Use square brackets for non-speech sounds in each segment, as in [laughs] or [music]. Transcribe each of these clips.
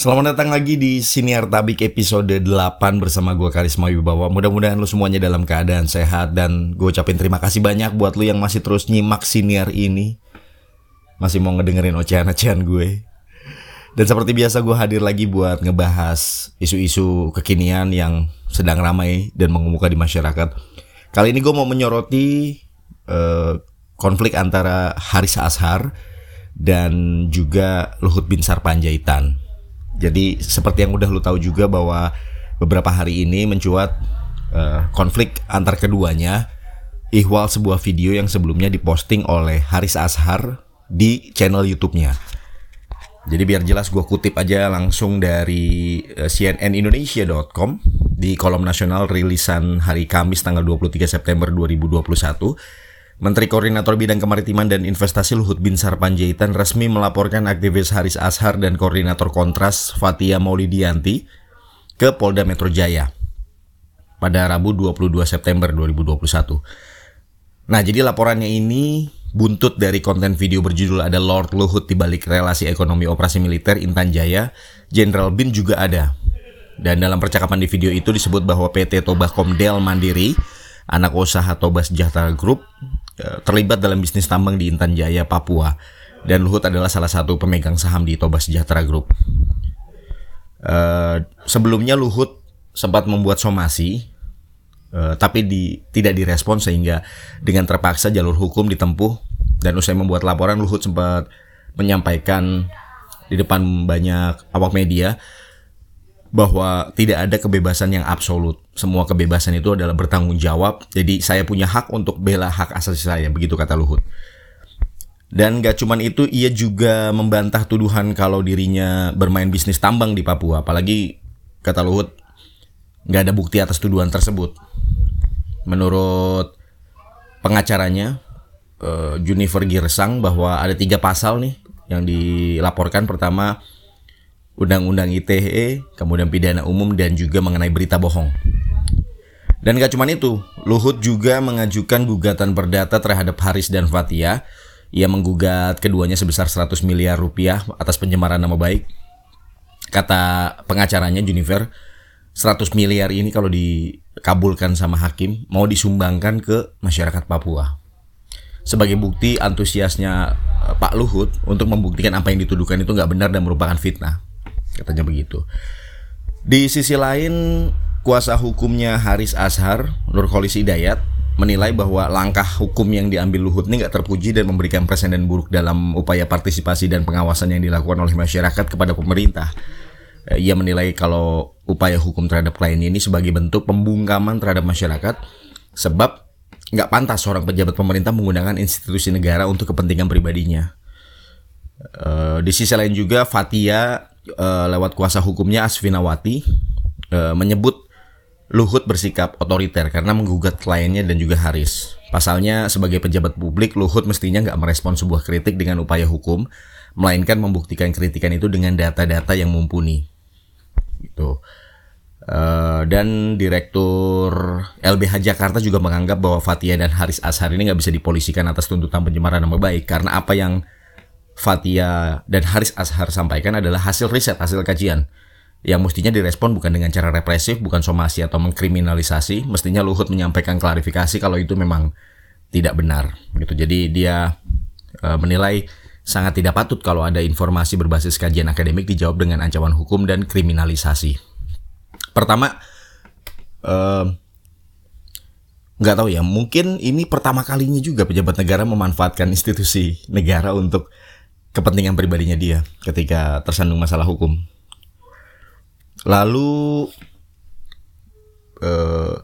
Selamat datang lagi di Siniar Tabik episode 8 bersama gue Karisma Wibawa. Mudah-mudahan lu semuanya dalam keadaan sehat dan gue ucapin terima kasih banyak buat lu yang masih terus nyimak Siniar ini. Masih mau ngedengerin ocehan-ocehan gue. Dan seperti biasa gue hadir lagi buat ngebahas isu-isu kekinian yang sedang ramai dan mengemuka di masyarakat. Kali ini gue mau menyoroti uh, konflik antara Haris Ashar dan juga Luhut Bin Sarpanjaitan jadi seperti yang udah lu tahu juga bahwa beberapa hari ini mencuat uh, konflik antar keduanya ihwal sebuah video yang sebelumnya diposting oleh Haris Ashar di channel YouTube-nya. Jadi biar jelas gue kutip aja langsung dari eh, cnnindonesia.com di kolom nasional rilisan hari Kamis tanggal 23 September 2021 Menteri Koordinator Bidang Kemaritiman dan Investasi Luhut Binsar Panjaitan resmi melaporkan aktivis Haris Ashar dan Koordinator Kontras Fatia Maulidianti ke Polda Metro Jaya pada Rabu 22 September 2021. Nah, jadi laporannya ini buntut dari konten video berjudul ada Lord Luhut di balik relasi ekonomi operasi militer Intan Jaya, Jenderal Bin juga ada. Dan dalam percakapan di video itu disebut bahwa PT Tobacom Del Mandiri, anak usaha Toba Sejahtera Group, terlibat dalam bisnis tambang di Intan Jaya, Papua. Dan Luhut adalah salah satu pemegang saham di Toba Sejahtera Group. Uh, sebelumnya Luhut sempat membuat somasi, uh, tapi di, tidak direspon sehingga dengan terpaksa jalur hukum ditempuh. Dan usai membuat laporan, Luhut sempat menyampaikan di depan banyak awak media bahwa tidak ada kebebasan yang absolut. Semua kebebasan itu adalah bertanggung jawab. Jadi saya punya hak untuk bela hak asasi saya, begitu kata Luhut. Dan gak cuman itu, ia juga membantah tuduhan kalau dirinya bermain bisnis tambang di Papua. Apalagi kata Luhut, gak ada bukti atas tuduhan tersebut. Menurut pengacaranya, uh, Junifer Girsang, bahwa ada tiga pasal nih yang dilaporkan. Pertama, Undang-Undang ITE, kemudian pidana umum dan juga mengenai berita bohong. Dan gak cuma itu, Luhut juga mengajukan gugatan perdata terhadap Haris dan Fatia. Ia menggugat keduanya sebesar 100 miliar rupiah atas pencemaran nama baik. Kata pengacaranya Junifer, 100 miliar ini kalau dikabulkan sama hakim mau disumbangkan ke masyarakat Papua. Sebagai bukti antusiasnya eh, Pak Luhut untuk membuktikan apa yang dituduhkan itu nggak benar dan merupakan fitnah katanya begitu. Di sisi lain, kuasa hukumnya Haris Ashar, Nur Kholisi Dayat, menilai bahwa langkah hukum yang diambil Luhut ini nggak terpuji dan memberikan presiden buruk dalam upaya partisipasi dan pengawasan yang dilakukan oleh masyarakat kepada pemerintah. Eh, ia menilai kalau upaya hukum terhadap kliennya ini sebagai bentuk pembungkaman terhadap masyarakat, sebab nggak pantas seorang pejabat pemerintah menggunakan institusi negara untuk kepentingan pribadinya. Uh, di sisi lain juga Fatia uh, lewat kuasa hukumnya Asfinawati uh, menyebut Luhut bersikap otoriter karena menggugat kliennya dan juga Haris. Pasalnya sebagai pejabat publik Luhut mestinya nggak merespon sebuah kritik dengan upaya hukum, melainkan membuktikan kritikan itu dengan data-data yang mumpuni. Gitu. Uh, dan Direktur LBH Jakarta juga menganggap bahwa Fatia dan Haris Ashar ini nggak bisa dipolisikan atas tuntutan pencemaran nama baik karena apa yang Fatia dan Haris Ashar sampaikan adalah hasil riset, hasil kajian yang mestinya direspon bukan dengan cara represif, bukan somasi atau mengkriminalisasi. Mestinya Luhut menyampaikan klarifikasi kalau itu memang tidak benar. Gitu. Jadi dia e, menilai sangat tidak patut kalau ada informasi berbasis kajian akademik dijawab dengan ancaman hukum dan kriminalisasi. Pertama, e, nggak tahu ya, mungkin ini pertama kalinya juga pejabat negara memanfaatkan institusi negara untuk kepentingan pribadinya dia ketika tersandung masalah hukum. Lalu uh,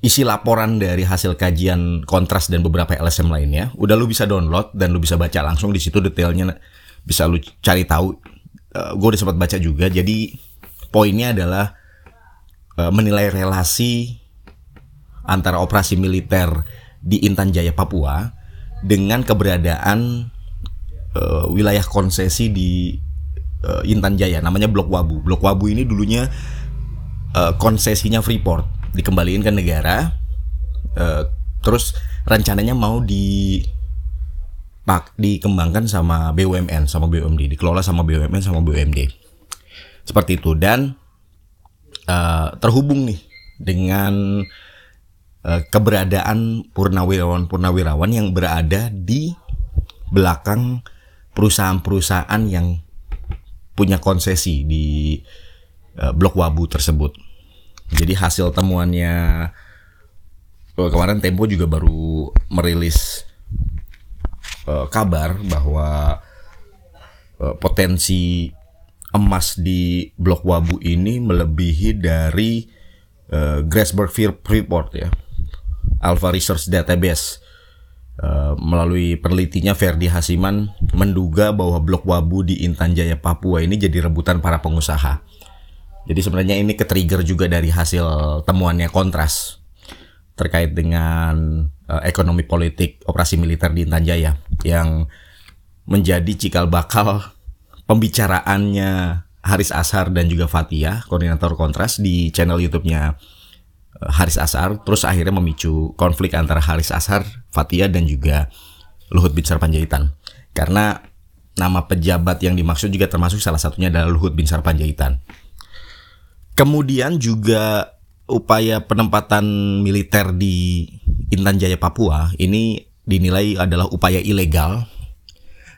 isi laporan dari hasil kajian kontras dan beberapa LSM lainnya udah lu bisa download dan lu bisa baca langsung di situ detailnya bisa lu cari tahu. Uh, eh, gue udah sempat baca juga. Jadi poinnya adalah uh, menilai relasi antara operasi militer di Intan Jaya Papua dengan keberadaan uh, wilayah konsesi di uh, Intan Jaya namanya Blok Wabu. Blok Wabu ini dulunya uh, konsesinya Freeport dikembalikan ke negara. Uh, terus rencananya mau di pak dikembangkan sama BUMN sama BUMD, dikelola sama BUMN sama BUMD. seperti itu dan uh, terhubung nih dengan uh, keberadaan purnawirawan purnawirawan yang berada di belakang perusahaan-perusahaan yang punya konsesi di uh, blok Wabu tersebut. Jadi hasil temuannya uh, kemarin Tempo juga baru merilis uh, kabar bahwa uh, potensi emas di blok Wabu ini melebihi dari uh, Grasberg Freeport ya. Alpha Research Database uh, melalui penelitinya Ferdi Hasiman menduga bahwa blok Wabu di Intan Jaya Papua ini jadi rebutan para pengusaha. Jadi sebenarnya ini ke-trigger juga dari hasil temuannya Kontras terkait dengan uh, ekonomi politik operasi militer di Intan Jaya yang menjadi cikal bakal pembicaraannya Haris Ashar dan juga Fatia, koordinator Kontras di channel YouTube-nya eh, Haris Ashar, terus akhirnya memicu konflik antara Haris Ashar, Fatia dan juga Luhut Binsar Panjaitan. Karena nama pejabat yang dimaksud juga termasuk salah satunya adalah Luhut Binsar Panjaitan. Kemudian juga upaya penempatan militer di Intan Jaya Papua ini dinilai adalah upaya ilegal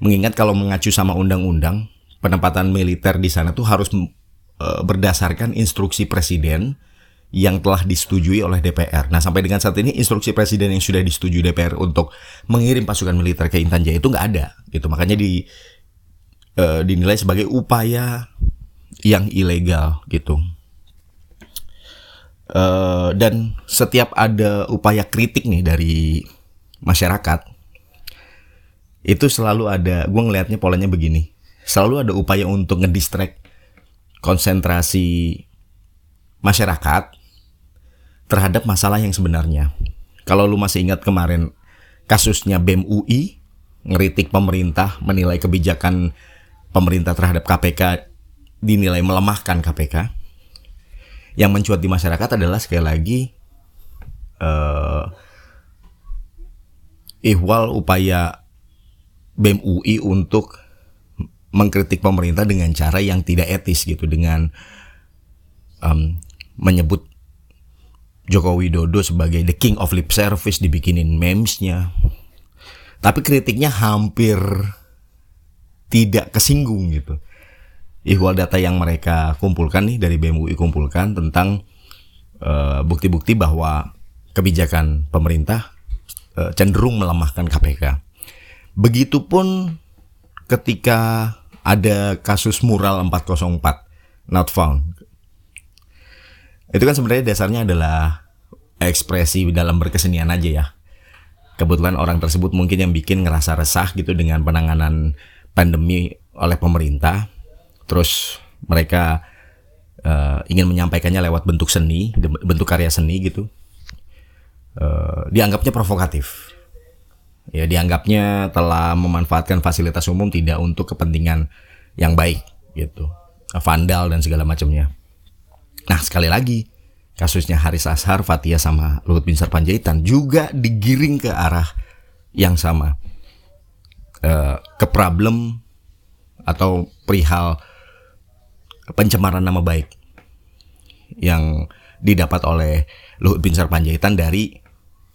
mengingat kalau mengacu sama undang-undang penempatan militer di sana tuh harus e, berdasarkan instruksi presiden yang telah disetujui oleh DPR. Nah sampai dengan saat ini instruksi presiden yang sudah disetujui DPR untuk mengirim pasukan militer ke Intan Jaya itu nggak ada, gitu. Makanya di e, dinilai sebagai upaya yang ilegal, gitu. E, dan setiap ada upaya kritik nih dari masyarakat, itu selalu ada gue ngelihatnya polanya begini selalu ada upaya untuk ngedistract konsentrasi masyarakat terhadap masalah yang sebenarnya. Kalau lu masih ingat kemarin kasusnya BEM UI ngeritik pemerintah menilai kebijakan pemerintah terhadap KPK dinilai melemahkan KPK yang mencuat di masyarakat adalah sekali lagi uh, ihwal upaya BEM UI untuk mengkritik pemerintah dengan cara yang tidak etis gitu dengan um, menyebut Joko Widodo sebagai the king of lip service dibikinin memesnya. Tapi kritiknya hampir tidak kesinggung gitu. Ihwal data yang mereka kumpulkan nih dari BMUI kumpulkan tentang uh, bukti-bukti uh, bahwa kebijakan pemerintah uh, cenderung melemahkan KPK Begitupun ketika ada kasus mural 404 not found. Itu kan sebenarnya dasarnya adalah ekspresi dalam berkesenian aja ya. Kebetulan orang tersebut mungkin yang bikin ngerasa resah gitu dengan penanganan pandemi oleh pemerintah. Terus mereka uh, ingin menyampaikannya lewat bentuk seni, bentuk karya seni gitu. Uh, dianggapnya provokatif ya dianggapnya telah memanfaatkan fasilitas umum tidak untuk kepentingan yang baik gitu vandal dan segala macamnya nah sekali lagi kasusnya Haris Ashar Fatia sama Luhut Binsar Panjaitan juga digiring ke arah yang sama uh, ke problem atau perihal pencemaran nama baik yang didapat oleh Luhut Binsar Panjaitan dari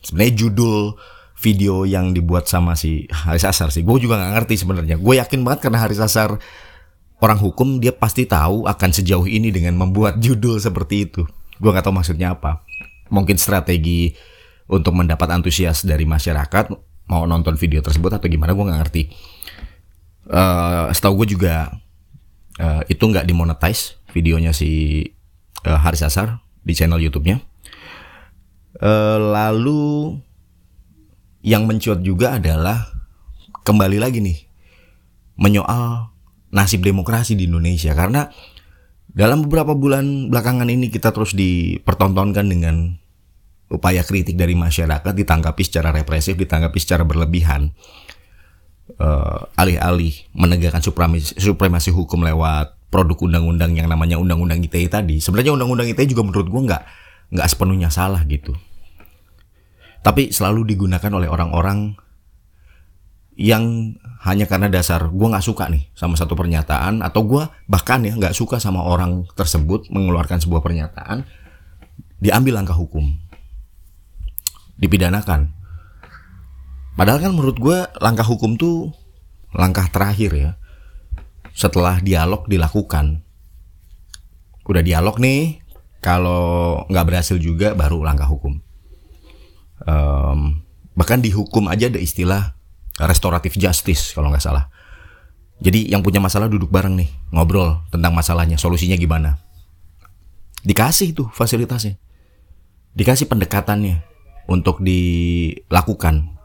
sebenarnya judul video yang dibuat sama si Haris Asar sih. Gue juga nggak ngerti sebenarnya. Gue yakin banget karena Haris Asar orang hukum dia pasti tahu akan sejauh ini dengan membuat judul seperti itu. Gue nggak tahu maksudnya apa. Mungkin strategi untuk mendapat antusias dari masyarakat mau nonton video tersebut atau gimana gue nggak ngerti. Uh, setahu gue juga uh, itu nggak dimonetize videonya si uh, Haris Asar di channel YouTube-nya. Uh, lalu yang mencuat juga adalah kembali lagi nih menyoal nasib demokrasi di Indonesia karena dalam beberapa bulan belakangan ini kita terus dipertontonkan dengan upaya kritik dari masyarakat ditanggapi secara represif, ditanggapi secara berlebihan. Uh, alih-alih menegakkan supremasi, supremasi hukum lewat produk undang-undang yang namanya undang-undang ITE tadi. Sebenarnya undang-undang ITE juga menurut gua nggak nggak sepenuhnya salah gitu tapi selalu digunakan oleh orang-orang yang hanya karena dasar gue nggak suka nih sama satu pernyataan atau gue bahkan ya nggak suka sama orang tersebut mengeluarkan sebuah pernyataan diambil langkah hukum. Dipidanakan. Padahal kan menurut gue langkah hukum tuh langkah terakhir ya. Setelah dialog dilakukan. Udah dialog nih kalau nggak berhasil juga baru langkah hukum. Um, bahkan dihukum aja ada istilah restoratif justice kalau nggak salah. Jadi yang punya masalah duduk bareng nih, ngobrol tentang masalahnya, solusinya gimana. Dikasih tuh fasilitasnya. Dikasih pendekatannya untuk dilakukan.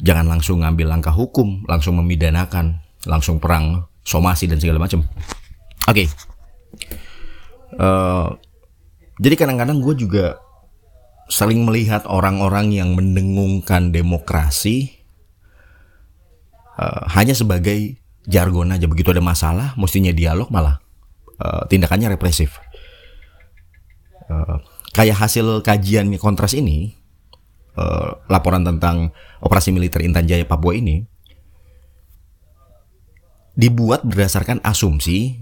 Jangan langsung ngambil langkah hukum, langsung memidanakan, langsung perang, somasi dan segala macam. Oke. Okay. Uh, eh, jadi kadang-kadang gue juga sering melihat orang-orang yang mendengungkan demokrasi uh, hanya sebagai jargon aja begitu ada masalah mestinya dialog malah uh, tindakannya represif uh, kayak hasil kajian kontras ini uh, laporan tentang operasi militer Intan Jaya Papua ini dibuat berdasarkan asumsi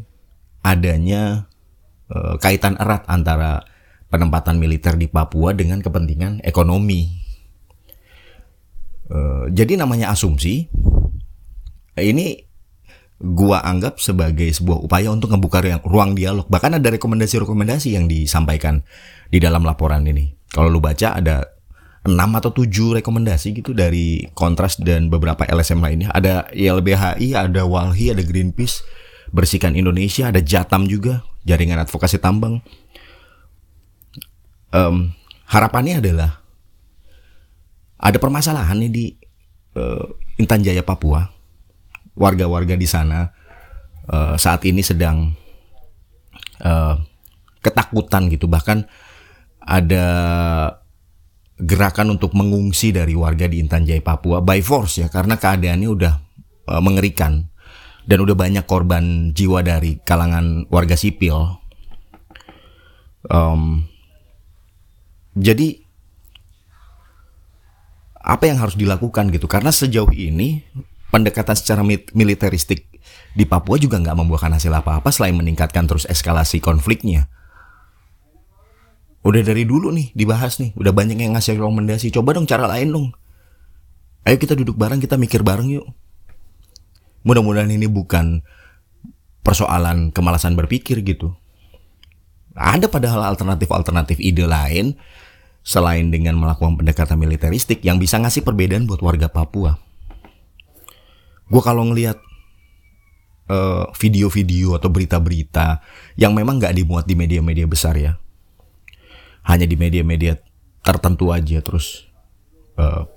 adanya uh, kaitan erat antara penempatan militer di Papua dengan kepentingan ekonomi. Uh, jadi namanya asumsi ini gua anggap sebagai sebuah upaya untuk membuka ruang dialog. Bahkan ada rekomendasi-rekomendasi yang disampaikan di dalam laporan ini. Kalau lu baca ada 6 atau 7 rekomendasi gitu dari Kontras dan beberapa LSM lainnya. Ada YLBHI, ada Walhi, ada Greenpeace, Bersihkan Indonesia, ada Jatam juga, Jaringan Advokasi Tambang. Um, harapannya adalah ada permasalahan nih di uh, Intan Jaya Papua warga-warga di sana uh, saat ini sedang uh, ketakutan gitu bahkan ada gerakan untuk mengungsi dari warga di Intan Jaya Papua by force ya karena keadaannya udah uh, mengerikan dan udah banyak korban jiwa dari kalangan warga sipil. Um, jadi apa yang harus dilakukan gitu karena sejauh ini pendekatan secara militeristik di Papua juga nggak membuahkan hasil apa-apa selain meningkatkan terus eskalasi konfliknya. Udah dari dulu nih dibahas nih, udah banyak yang ngasih rekomendasi. Coba dong cara lain dong. Ayo kita duduk bareng, kita mikir bareng yuk. Mudah-mudahan ini bukan persoalan kemalasan berpikir gitu. Ada padahal alternatif-alternatif ide lain selain dengan melakukan pendekatan militeristik yang bisa ngasih perbedaan buat warga Papua gue kalau ngelihat uh, video-video atau berita-berita yang memang nggak dimuat di media-media besar ya, hanya di media-media tertentu aja terus uh,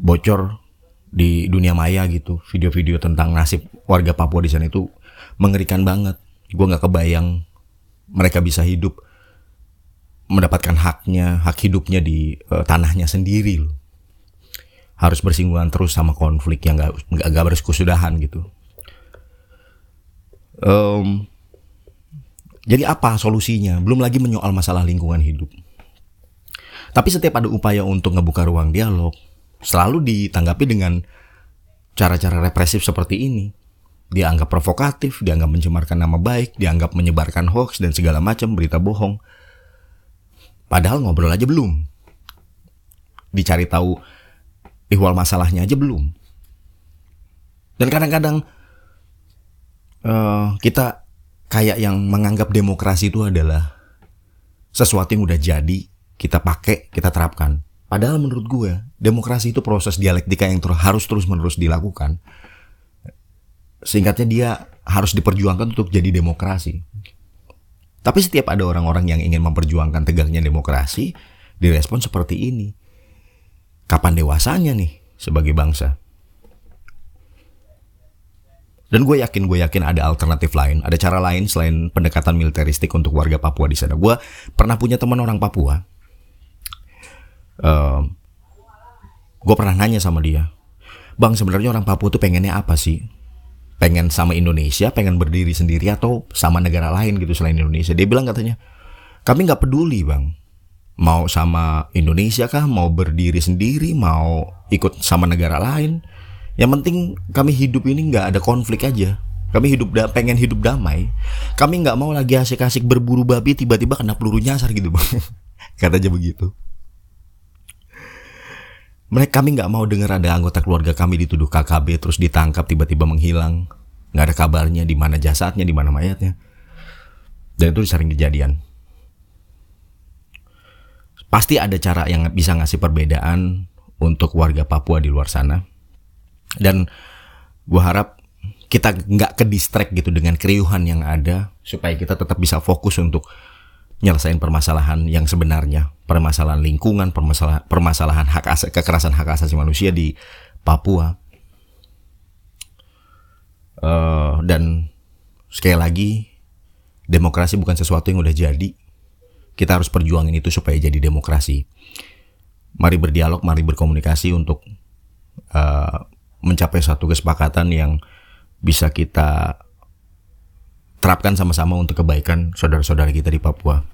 bocor di dunia maya gitu video-video tentang nasib warga Papua di sana itu mengerikan banget. Gue nggak kebayang mereka bisa hidup mendapatkan haknya hak hidupnya di uh, tanahnya sendiri loh harus bersinggungan terus sama konflik yang gak, gak, gak berkesudahan gitu. Um, jadi apa solusinya? Belum lagi menyoal masalah lingkungan hidup. Tapi setiap ada upaya untuk ngebuka ruang dialog, selalu ditanggapi dengan cara-cara represif seperti ini. Dianggap provokatif, dianggap mencemarkan nama baik, dianggap menyebarkan hoax dan segala macam berita bohong. Padahal ngobrol aja belum. Dicari tahu ihwal masalahnya aja belum. Dan kadang-kadang uh, kita kayak yang menganggap demokrasi itu adalah sesuatu yang udah jadi, kita pakai, kita terapkan. Padahal menurut gue, demokrasi itu proses dialektika yang ter harus terus-menerus dilakukan. Singkatnya dia harus diperjuangkan untuk jadi demokrasi. Tapi setiap ada orang-orang yang ingin memperjuangkan tegaknya demokrasi, direspon seperti ini kapan dewasanya nih sebagai bangsa? Dan gue yakin, gue yakin ada alternatif lain, ada cara lain selain pendekatan militeristik untuk warga Papua di sana. Gue pernah punya teman orang Papua. Uh, gue pernah nanya sama dia, bang sebenarnya orang Papua tuh pengennya apa sih? Pengen sama Indonesia, pengen berdiri sendiri atau sama negara lain gitu selain Indonesia? Dia bilang katanya, kami nggak peduli bang mau sama Indonesia kah, mau berdiri sendiri, mau ikut sama negara lain. Yang penting kami hidup ini nggak ada konflik aja. Kami hidup da pengen hidup damai. Kami nggak mau lagi asik-asik berburu babi tiba-tiba kena peluru nyasar gitu bang. [laughs] Katanya begitu. Mereka kami nggak mau dengar ada anggota keluarga kami dituduh KKB terus ditangkap tiba-tiba menghilang. Nggak ada kabarnya di mana jasadnya, di mana mayatnya. Dan itu sering kejadian. Pasti ada cara yang bisa ngasih perbedaan untuk warga Papua di luar sana. Dan gue harap kita nggak ke distract gitu dengan keriuhan yang ada supaya kita tetap bisa fokus untuk nyelesain permasalahan yang sebenarnya. Permasalahan lingkungan permasalahan permasalahan hak asasi kekerasan hak asasi manusia di Papua. Uh, dan sekali lagi demokrasi bukan sesuatu yang udah jadi kita harus perjuangin itu supaya jadi demokrasi mari berdialog mari berkomunikasi untuk uh, mencapai satu kesepakatan yang bisa kita terapkan sama-sama untuk kebaikan saudara-saudara kita di Papua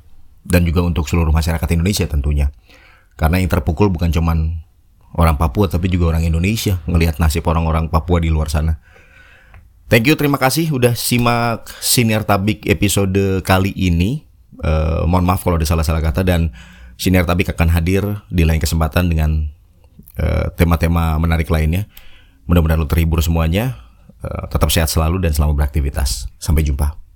dan juga untuk seluruh masyarakat Indonesia tentunya. Karena yang terpukul bukan cuman orang Papua tapi juga orang Indonesia ngelihat nasib orang-orang Papua di luar sana. Thank you, terima kasih udah simak Siniar Tabik episode kali ini. Uh, mohon maaf kalau ada salah-salah kata dan Siniar Tabik akan hadir di lain kesempatan dengan eh, tema-tema uh, menarik lainnya. Mudah-mudahan lo terhibur semuanya. Uh, tetap sehat selalu dan selamat beraktivitas. Sampai jumpa.